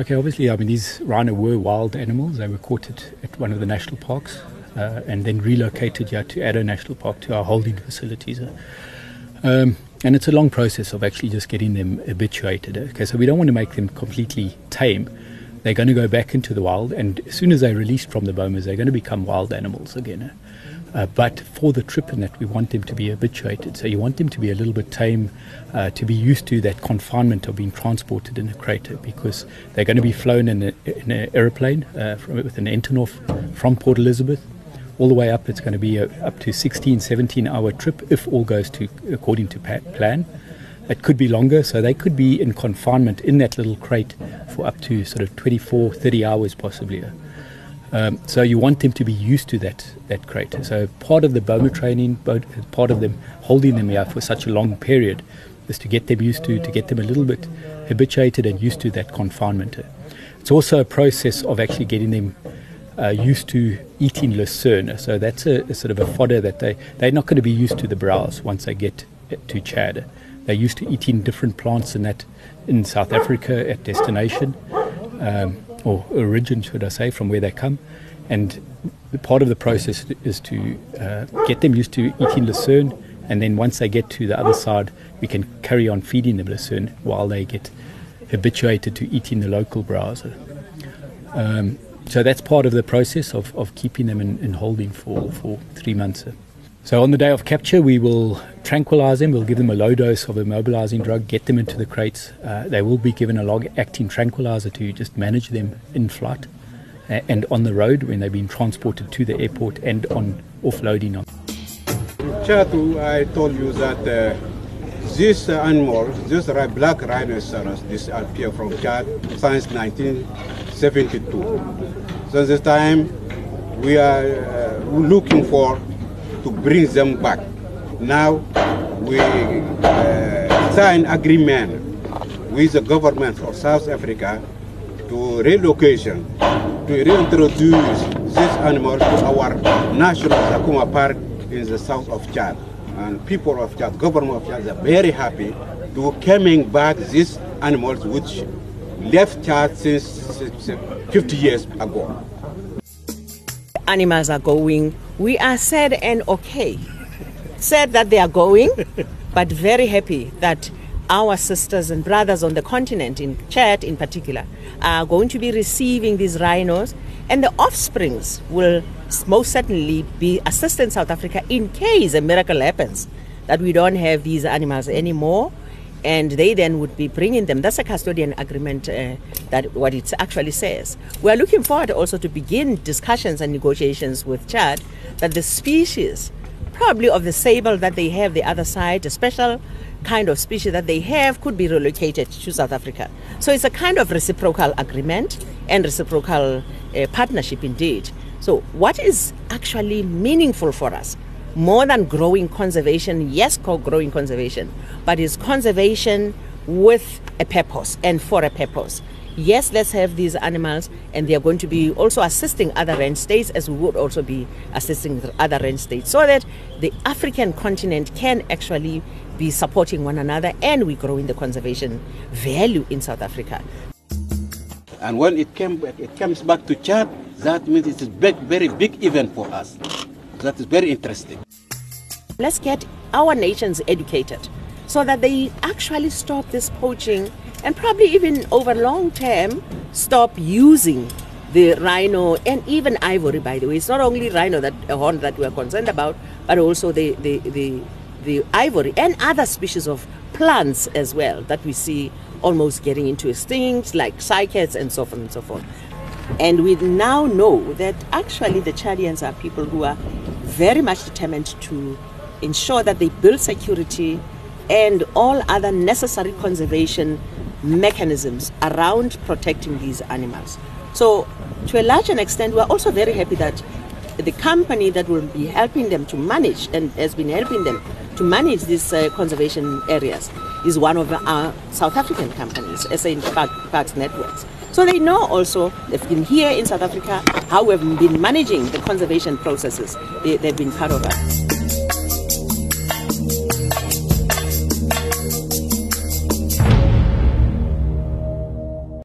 Okay, obviously, I mean, these rhino were wild animals. They were caught at, at one of the national parks uh, and then relocated here to Addo National Park to our holding facilities. Um, and it's a long process of actually just getting them habituated. Okay, so we don't want to make them completely tame. They're going to go back into the wild, and as soon as they're released from the bomas, they're going to become wild animals again. Uh, but for the trip and that, we want them to be habituated. So you want them to be a little bit tame, uh, to be used to that confinement of being transported in a crater because they're going to be flown in, a, in an aeroplane uh, from, with an Antonov from Port Elizabeth all the way up. It's going to be a, up to 16, 17 hour trip if all goes to according to plan. It could be longer, so they could be in confinement in that little crate for up to sort of 24, 30 hours possibly. Um, so you want them to be used to that that crate. So part of the BOMA training, part of them holding them here for such a long period, is to get them used to, to get them a little bit habituated and used to that confinement. It's also a process of actually getting them uh, used to eating lucerne. So that's a, a, sort of a fodder that they they're not going to be used to the browse once they get to Chad. They're used to eating different plants in that in South Africa at destination. Um, or origin, should I say, from where they come. And part of the process is to uh, get them used to eating lucerne, and then once they get to the other side, we can carry on feeding them lucerne while they get habituated to eating the local browser. Um, so that's part of the process of, of keeping them in, in holding for, for three months. So on the day of capture, we will tranquilize them. We'll give them a low dose of a mobilizing drug, get them into the crates. Uh, they will be given a long-acting tranquilizer to just manage them in flight uh, and on the road when they've been transported to the airport and on offloading. Chatu, I told you that uh, this animal, this black rhinoceros, disappeared from Chad since 1972. So this time we are uh, looking for to bring them back. Now we uh, sign agreement with the government of South Africa to relocation, to reintroduce these animals to our national Zakouma Park in the south of Chad. And people of Chad, government of Chad, are very happy to coming back these animals which left Chad since 50 years ago animals are going. We are sad and okay. Sad that they are going, but very happy that our sisters and brothers on the continent, in Chad in particular, are going to be receiving these rhinos, and the offsprings will most certainly be assisting South Africa in case a miracle happens that we don't have these animals anymore and they then would be bringing them. That's a custodian agreement uh, that what it actually says. We are looking forward also to begin discussions and negotiations with Chad that the species, probably of the sable that they have the other side, a special kind of species that they have, could be relocated to South Africa. So it's a kind of reciprocal agreement and reciprocal uh, partnership indeed. So what is actually meaningful for us? More than growing conservation, yes, called growing conservation, but it's conservation with a purpose and for a purpose. Yes, let's have these animals, and they are going to be also assisting other range states as we would also be assisting other range states, so that the African continent can actually be supporting one another and we grow in the conservation value in South Africa. And when it, came, it comes back to Chad, that means it's a big, very big event for us. That is very interesting. Let's get our nations educated so that they actually stop this poaching and probably even over long term stop using the rhino and even ivory by the way it's not only rhino that a horn that we're concerned about but also the, the, the, the ivory and other species of plants as well that we see almost getting into extinct like cycads and so on and so forth and we now know that actually the Chadians are people who are very much determined to ensure that they build security and all other necessary conservation mechanisms around protecting these animals. So, to a large extent, we are also very happy that the company that will be helping them to manage and has been helping them to manage these uh, conservation areas is one of our South African companies, SA Parks Networks. So they know also, they've been here in South Africa, how we've been managing the conservation processes. They, they've been part of that.